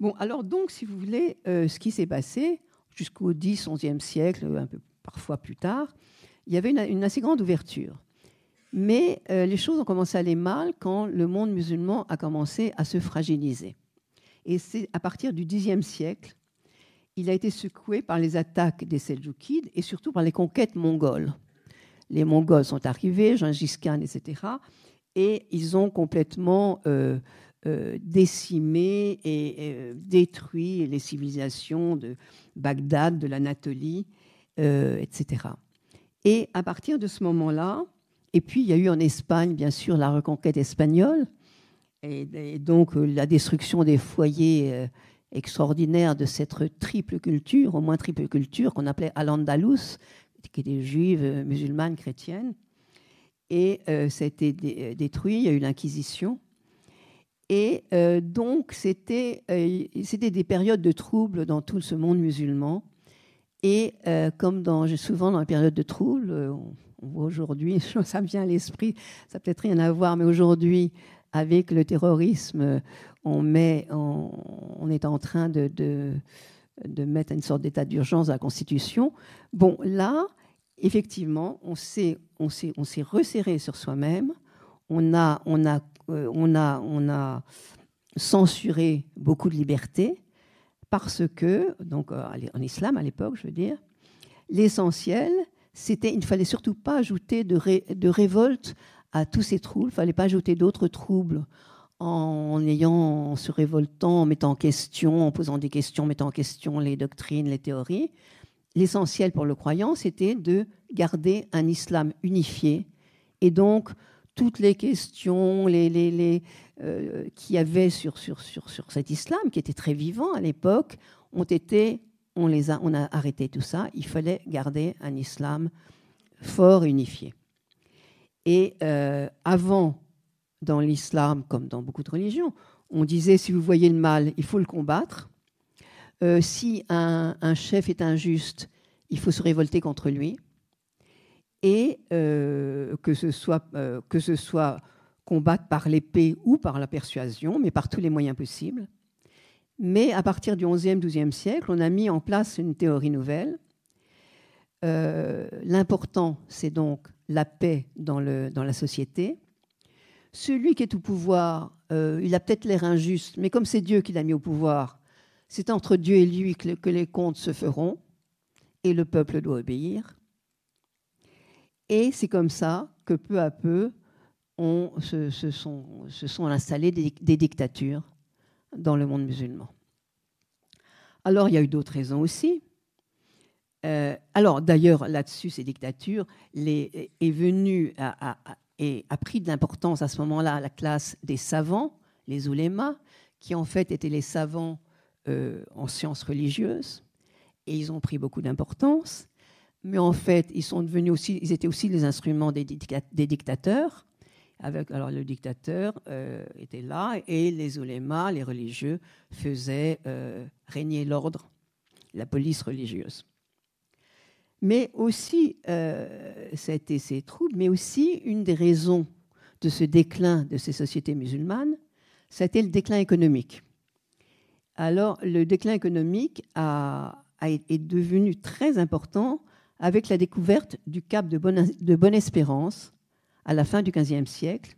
Bon, alors donc, si vous voulez, euh, ce qui s'est passé jusqu'au 10, 11e siècle, un peu parfois plus tard, il y avait une, assez grande ouverture. Mais euh, les choses ont commencé à aller mal quand le monde musulman a commencé à se fragiliser. Et c'est à partir du Xe siècle, il a été secoué par les attaques des Seljoukides et surtout par les conquêtes mongoles. Les Mongols sont arrivés, Gengis Khan, etc. Et ils ont complètement euh, euh, décimé et euh, détruit les civilisations de Bagdad, de l'Anatolie, euh, etc. Et à partir de ce moment-là, et puis il y a eu en Espagne, bien sûr, la reconquête espagnole, et, donc la destruction des foyers extraordinaires de cette triple culture, au moins triple culture, qu'on appelait Al-Andalus, qui était juive, musulmane, chrétienne. Et ça a été détruit, il y a eu l'Inquisition. Et euh, donc, c'était euh, des périodes de troubles dans tout ce monde musulman. Et euh, comme dans, souvent dans les périodes de troubles, on, voit aujourd'hui, *laughs* ça me vient à l'esprit, ça n'a peut-être rien à voir, mais aujourd'hui, avec le terrorisme, on, met, on, est en train de, de, de mettre une sorte d'état d'urgence à la Constitution. Bon, là, effectivement, on s'est on resserré sur soi-même, on a, on a euh, on, a, on a censuré beaucoup de libertés parce que, donc euh, en islam à l'époque, je veux dire, l'essentiel, c'était, il ne fallait surtout pas ajouter de, révolte à tous ces troubles. Il ne fallait pas ajouter d'autres troubles en ayant, se révoltant, en mettant en question, en posant des questions, en mettant en question les doctrines, les théories. L'essentiel pour le croyant, c'était de garder un islam unifié. Et donc, toutes les questions les, les, les euh, qu'il y avait sur, sur, sur, sur cet islam, qui était très vivant à l'époque, ont été, on, les a, on a arrêté tout ça. Il fallait garder un islam fort, unifié. Et euh, avant dans l'islam, comme dans beaucoup de religions, on disait si vous voyez le mal, il faut le combattre. Euh, si un, chef est injuste, il faut se révolter contre lui. Et euh, que, ce soit, euh, que ce soit combattre par l'épée ou par la persuasion, mais par tous les moyens possibles. Mais à partir du XIe, XIIe siècle, on a mis en place une théorie nouvelle. L'important, c'est donc la paix dans, le, dans la société celui qui est au pouvoir, euh, il a peut-être l'air injuste, mais comme c'est Dieu qui l'a mis au pouvoir, c'est entre Dieu et lui que, les comptes se feront, et le peuple doit obéir. Et c'est comme ça que peu à peu, on, se, sont, installées des, dictatures dans le monde musulman. Alors, il y a eu d'autres raisons aussi. Euh, alors, d'ailleurs, là-dessus, ces dictatures les, est et a pris de l'importance à ce moment-là la classe des savants, les oulémas, qui en fait étaient les savants euh, en sciences religieuses, et ils ont pris beaucoup d'importance. Mais en fait, ils sont devenus aussi, ils étaient aussi les instruments des, dictateurs. Alors le dictateur euh, était là et les oulémas, les religieux, faisaient euh, régner l'ordre, la police religieuse mais aussi, euh, ça a été ces troubles, mais aussi une des raisons de ce déclin de ces sociétés musulmanes, été le déclin économique. Alors, le déclin économique a, est devenu très important avec la découverte du cap de Bonne-Espérance à la fin du XVe siècle,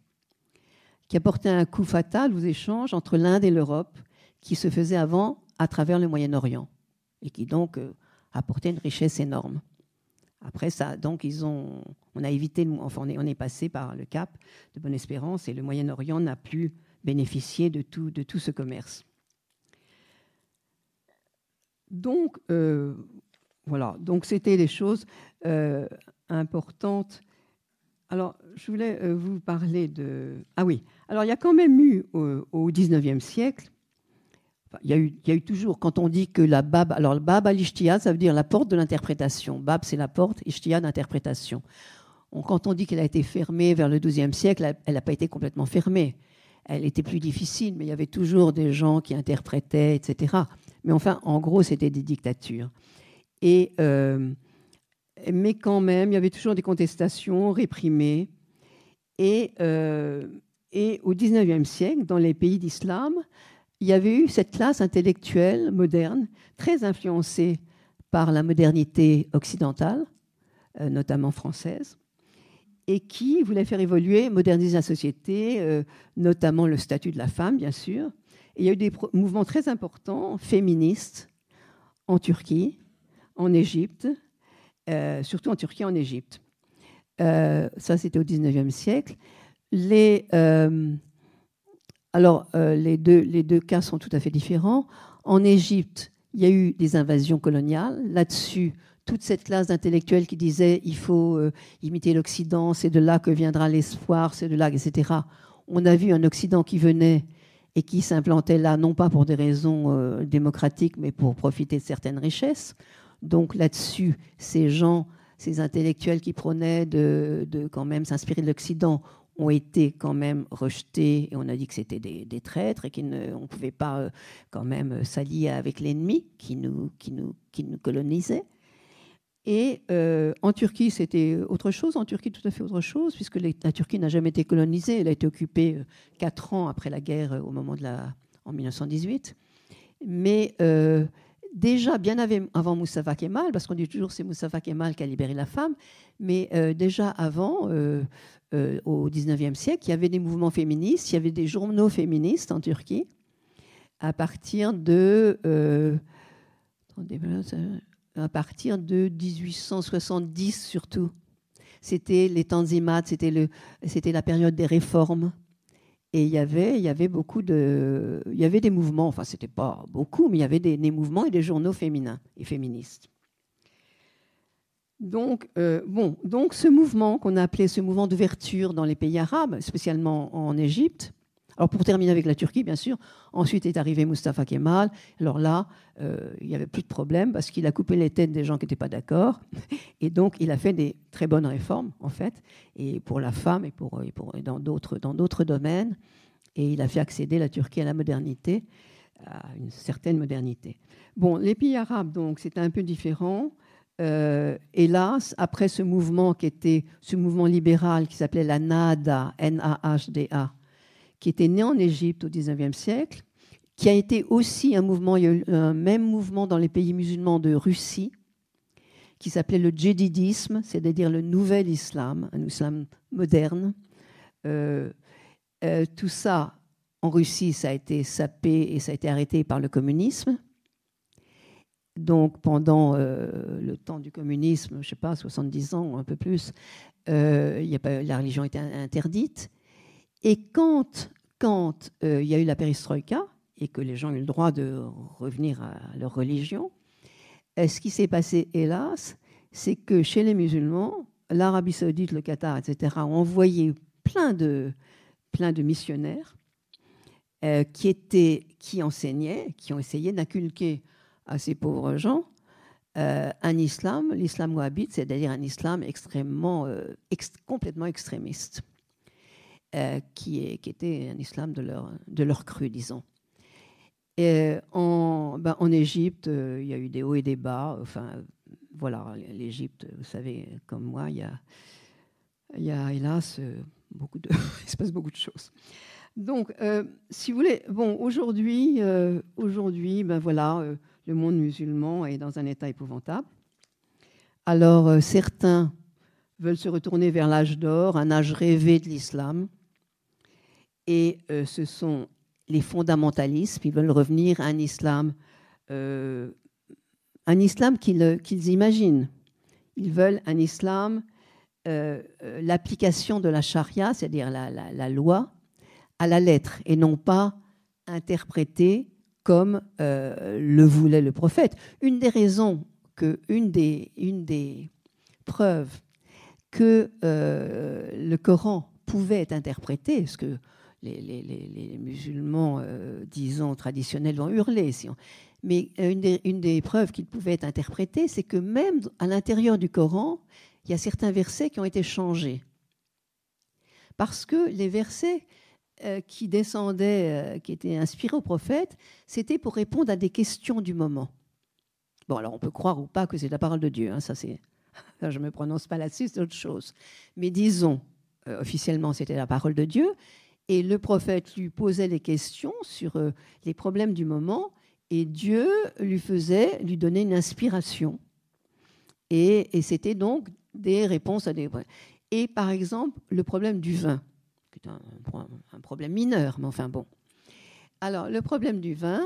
qui a porté un coup fatal aux échanges entre l'Inde et l'Europe, qui se faisaient avant à travers le Moyen-Orient, et qui donc euh, apportait une richesse énorme. Après ça, donc ils ont, on a évité, enfin on est, passé par le cap de Bonne-Espérance et le Moyen-Orient n'a plus bénéficié de tout, de tout ce commerce. Donc euh, donc c'était des choses euh, importantes. Alors je voulais euh, vous parler de, ah oui, alors il y a quand même eu au, au 19e siècle il y, a eu, toujours, quand on dit que la Bab, alors le Bab al ça veut dire la porte de l'interprétation. Bab, c'est la porte, Ishtiyad, d'interprétation. Quand on dit qu'elle a été fermée vers le XIIe siècle, elle n'a pas été complètement fermée. Elle était plus difficile, mais il y avait toujours des gens qui interprétaient, etc. Mais enfin, en gros, c'était des dictatures. Euh, mais quand même, il y avait toujours des contestations réprimées. Et, euh, au XIXe siècle, dans les pays d'islam, il y avait eu cette classe intellectuelle moderne, très influencée par la modernité occidentale, euh, notamment française, et qui voulait faire évoluer, moderniser la société, notamment le statut de la femme, bien sûr. il y a eu des mouvements très importants féministes en Turquie, en Égypte, euh, surtout en Turquie en Égypte. ça, c'était au XIXe siècle. Les, alors, euh, les, deux, les deux cas sont tout à fait différents. En Égypte, il y a eu des invasions coloniales. Là-dessus, toute cette classe d'intellectuels qui disait il faut euh, imiter l'Occident, c'est de là que viendra l'espoir, c'est de là, etc. On a vu un Occident qui venait et qui s'implantait là, non pas pour des raisons euh, démocratiques, mais pour profiter de certaines richesses. Donc là-dessus, ces gens, ces intellectuels qui prônaient de, de quand même s'inspirer de l'Occident, ont été quand même rejetés et on a dit que c'était des, traîtres et qu'on ne pouvait pas euh, quand même euh, s'allier avec l'ennemi qui nous, qui, nous, qui nous colonisait. Et euh, en Turquie, c'était autre chose. En Turquie, tout à fait autre chose, puisque la Turquie n'a jamais été colonisée. Elle a été occupée quatre ans après la guerre, au moment de la, en 1918. Mais déjà, bien avant Moustapha Kemal, parce qu'on dit toujours c'est Moustapha Kemal qui a libéré la femme, mais déjà avant, euh, au 19e siècle, il y avait des mouvements féministes, il y avait des journaux féministes en Turquie, à partir de... Euh, à partir de 1870 surtout. C'était les Tanzimat, c'était la période des réformes. Et il y avait, y avait beaucoup de, il y avait des mouvements. Enfin, c'était pas beaucoup, mais il y avait des, mouvements et des journaux féminins et féministes. Donc, euh, bon, donc ce mouvement qu'on a appelé ce mouvement d'ouverture dans les pays arabes, spécialement en Égypte, alors pour terminer avec la Turquie, bien sûr, ensuite est arrivé Mustafa Kemal. Alors là, euh, il n'y avait plus de problème parce qu'il a coupé les têtes des gens qui n'étaient pas d'accord. Et donc, il a fait des très bonnes réformes, en fait, et pour la femme et, pour, dans, d'autres, dans d'autres domaines. Et il a fait accéder la Turquie à la modernité, à une certaine modernité. Bon, les pays arabes, donc, c'était un peu différent. Euh, hélas, après ce mouvement qui était ce mouvement libéral qui s'appelait la NAHDA, N-A-H-D-A, qui était né en Égypte au XIXe siècle, qui a été aussi un mouvement, il y a eu un même mouvement dans les pays musulmans de Russie, qui s'appelait le djihadisme, c'est-à-dire le nouvel islam, un islam moderne. Euh, euh, tout ça, en Russie, ça a été sapé et ça a été arrêté par le communisme. Donc pendant euh, le temps du communisme, je ne sais pas, 70 ans ou un peu plus, la religion était interdite. Et quand, quand euh, il y a eu la perestroïka et que les gens ont eu le droit de revenir à leur religion, euh, ce qui s'est passé, hélas, c'est que chez les musulmans, l'Arabie saoudite, le Qatar, etc., ont envoyé plein de, plein de missionnaires euh, qui, étaient, qui enseignaient, qui ont essayé d'inculquer à ces pauvres gens un islam, l'islam wahhabite, c'est-à-dire un islam extrêmement, complètement extrémiste. Euh, qui, était un islam de leur, de leur cru, disons. Et en, ben, en Égypte, euh, il y a eu des hauts et des bas. Enfin, voilà, l'Égypte, vous savez, comme moi, il y a, y a hélas euh, beaucoup de, *laughs* se passe beaucoup de choses. Donc, si vous voulez, bon, aujourd'hui, aujourd'hui, ben voilà, le monde musulman est dans un état épouvantable. Alors, certains veulent se retourner vers l'âge d'or, un âge rêvé de l'islam. Et euh, ce sont les fondamentalistes, qui veulent revenir à un islam, euh, un islam qu'ils imaginent. Ils veulent un islam, euh, l'application de la charia, c'est-à-dire la, loi, à la lettre, et non pas interprétée comme le voulait le prophète. Une des raisons que, une des, une des preuves que le Coran pouvait être interprété, parce que les, musulmans, euh, disons, traditionnels vont hurler. Mais une des, une des preuves qu'il pouvait être c'est que même à l'intérieur du Coran, il y a certains versets qui ont été changés. Parce que les versets euh, qui descendaient, euh, qui étaient inspirés au prophète, c'était pour répondre à des questions du moment. Bon, alors on peut croire ou pas que c'est la parole de Dieu, hein, ça c'est. *laughs* je ne me prononce pas là-dessus, c'est autre chose. Mais disons, officiellement, c'était la parole de Dieu. Et le prophète lui posait des questions sur euh, les problèmes du moment et Dieu lui faisait, lui donnait une inspiration. Et, c'était donc des réponses à des. Et par exemple, le problème du vin, qui est un, un, problème mineur, mais enfin bon. Alors, le problème du vin,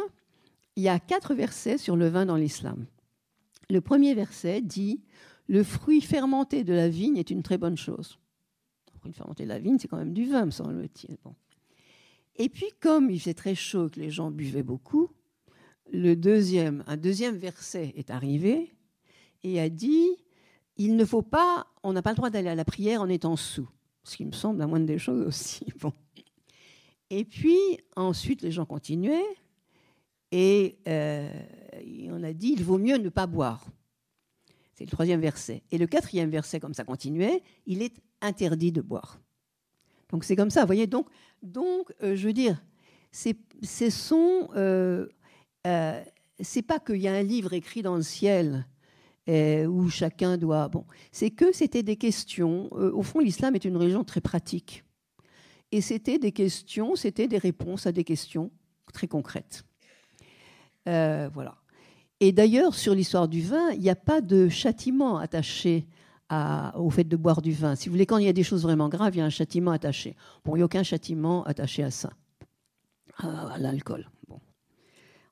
il y a quatre versets sur le vin dans l'islam. Le premier verset dit Le fruit fermenté de la vigne est une très bonne chose une fermenté de la vigne, c'est quand même du vin, me semble-t-il. Bon. Et puis, comme il faisait très chaud, que les gens buvaient beaucoup, le deuxième, un deuxième verset est arrivé et a dit il ne faut pas, on n'a pas le droit d'aller à la prière en étant sous, ce qui me semble la moindre des choses aussi. *laughs* Bon. Et puis ensuite, les gens continuaient et euh, on a dit il vaut mieux ne pas boire. C'est le troisième verset. Et le quatrième verset, comme ça continuait, il est interdit de boire. Donc c'est comme ça, vous voyez. Donc, donc euh, je veux dire, ce sont, euh, euh, c'est pas qu'il y a un livre écrit dans le ciel où chacun doit. Bon, c'est que c'était des questions. au fond, l'islam est une religion très pratique, et c'était des questions, c'était des réponses à des questions très concrètes. voilà. Et d'ailleurs, sur l'histoire du vin, il n'y a pas de châtiment attaché au fait de boire du vin. Si vous voulez, quand il y a des choses vraiment graves, il y a un châtiment attaché. Bon, il n'y a aucun châtiment attaché à ça, à, l'alcool. Bon.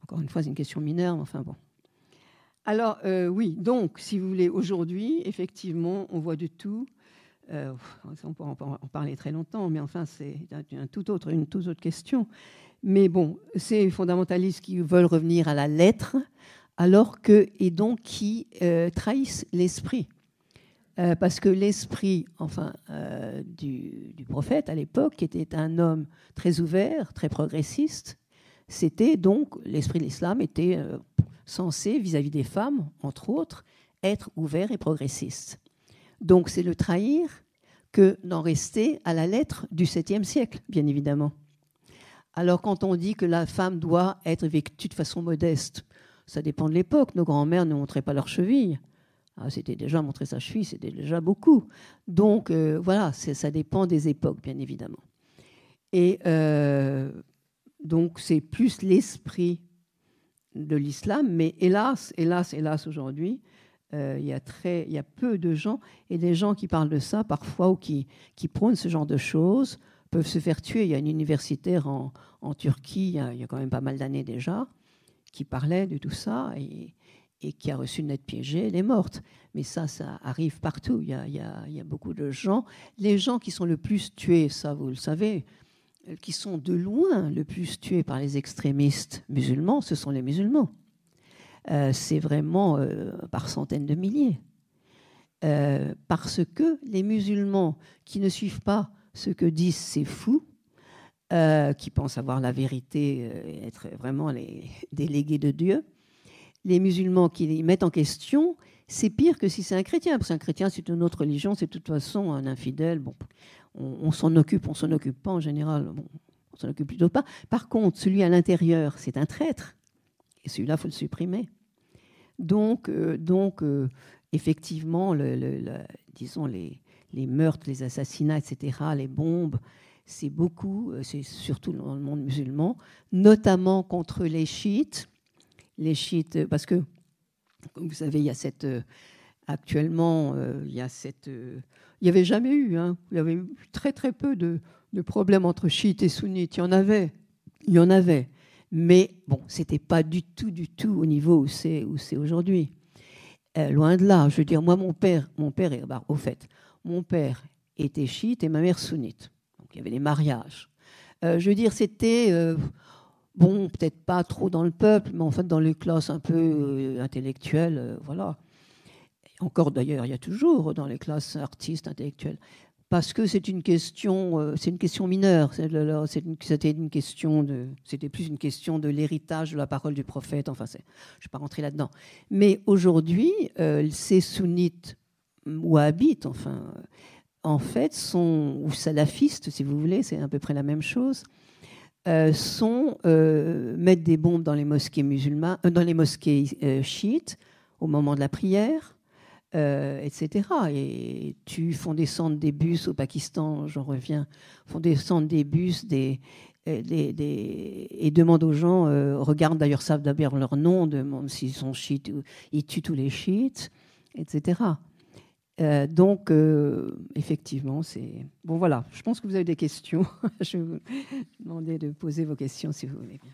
Encore une fois, c'est une question mineure, mais enfin bon. Alors, oui, donc, si vous voulez, aujourd'hui, effectivement, on voit de tout. on peut en parler très longtemps, mais enfin, c'est une toute autre question. Mais bon, ces fondamentalistes qui veulent revenir à la lettre, alors que, et donc qui euh, trahissent l'esprit. Euh, parce que l'esprit enfin, euh, du, prophète à l'époque, qui était un homme très ouvert, très progressiste, c'était donc, l'esprit de l'islam était censé, vis-à-vis des femmes, entre autres, être ouvert et progressiste. Donc c'est le trahir que d'en rester à la lettre du 7e siècle, bien évidemment. Alors quand on dit que la femme doit être vêtue de façon modeste, ça dépend de l'époque. Nos grands-mères ne montraient pas leurs chevilles. Ah, c'était déjà montrer sa cheville, c'était déjà beaucoup. Donc euh, voilà, ça dépend des époques, bien évidemment. Et euh, donc c'est plus l'esprit de l'islam, mais hélas, hélas, hélas, aujourd'hui, euh, il, y a y a peu de gens, et des gens qui parlent de ça parfois ou qui, qui prônent ce genre de choses peuvent se faire tuer. Il y a une universitaire en, Turquie, il y, a, quand même pas mal d'années déjà, qui parlait de tout ça et, qui a reçu une lettre piégée, elle est morte. Mais ça, ça arrive partout. Il y, a, beaucoup de gens. Les gens qui sont le plus tués, ça vous le savez, euh, qui sont de loin le plus tués par les extrémistes musulmans, ce sont les musulmans. Euh, c'est vraiment euh, par centaines de milliers. parce que les musulmans qui ne suivent pas ce que disent ces fous, euh, qui pensent avoir la vérité, et être vraiment les *laughs* délégués de Dieu. Les musulmans qui les mettent en question, c'est pire que si c'est un chrétien, parce qu'un chrétien, c'est une autre religion, c'est de toute façon un infidèle. Bon, on, s'en occupe, on s'en occupe pas en général. Bon, on s'en occupe plutôt pas. Par contre, celui à l'intérieur, c'est un traître, et celui-là, faut le supprimer. Donc, euh, donc euh, effectivement, le, disons les, les meurtres, les assassinats, etc., les bombes, c'est beaucoup, euh, c'est surtout dans le monde musulman, notamment contre les chiites. Les chiites, euh, parce que, comme vous savez, il y a cette. Euh, actuellement, il y a cette. il n'y avait jamais eu, hein, il y avait eu très très peu de, problèmes entre chiites et sunnites. Il y en avait, il y en avait. Mais bon, c'était pas du tout, du tout au niveau où c'est où c'est aujourd'hui. loin de là. Je veux dire, moi, mon père, mon père bah, au fait, mon père était chiite et ma mère sunnite. Il y avait des mariages. Euh, je veux dire, c'était, euh, bon, peut-être pas trop dans le peuple, mais en fait dans les classes un peu euh, intellectuelles, voilà. Encore d'ailleurs, il y a toujours dans les classes artistes intellectuelles. Parce que c'est une question, c'est une question mineure. C'était une question c'était plus une question de l'héritage de la parole du prophète. Enfin, je ne vais pas rentrer là-dedans. Mais aujourd'hui, ces sunnites ou habitent, enfin, en fait, sont, ou salafistes, si vous voulez, c'est à peu près la même chose, euh, sont euh, des bombes dans les mosquées musulmanes, euh, dans les mosquées chiites au moment de la prière, etc. Et tu font descendre des bus au Pakistan, j'en reviens, font descendre des bus, des, et demandent aux gens, regardent d'ailleurs, savent d'abord leur nom, demandent s'ils sont chiites, ils tuent tous les chiites, etc. Euh, donc, euh, effectivement, c'est. Bon, voilà, je pense que vous avez des questions. *laughs* je vais vous demander de poser vos questions si vous voulez bien.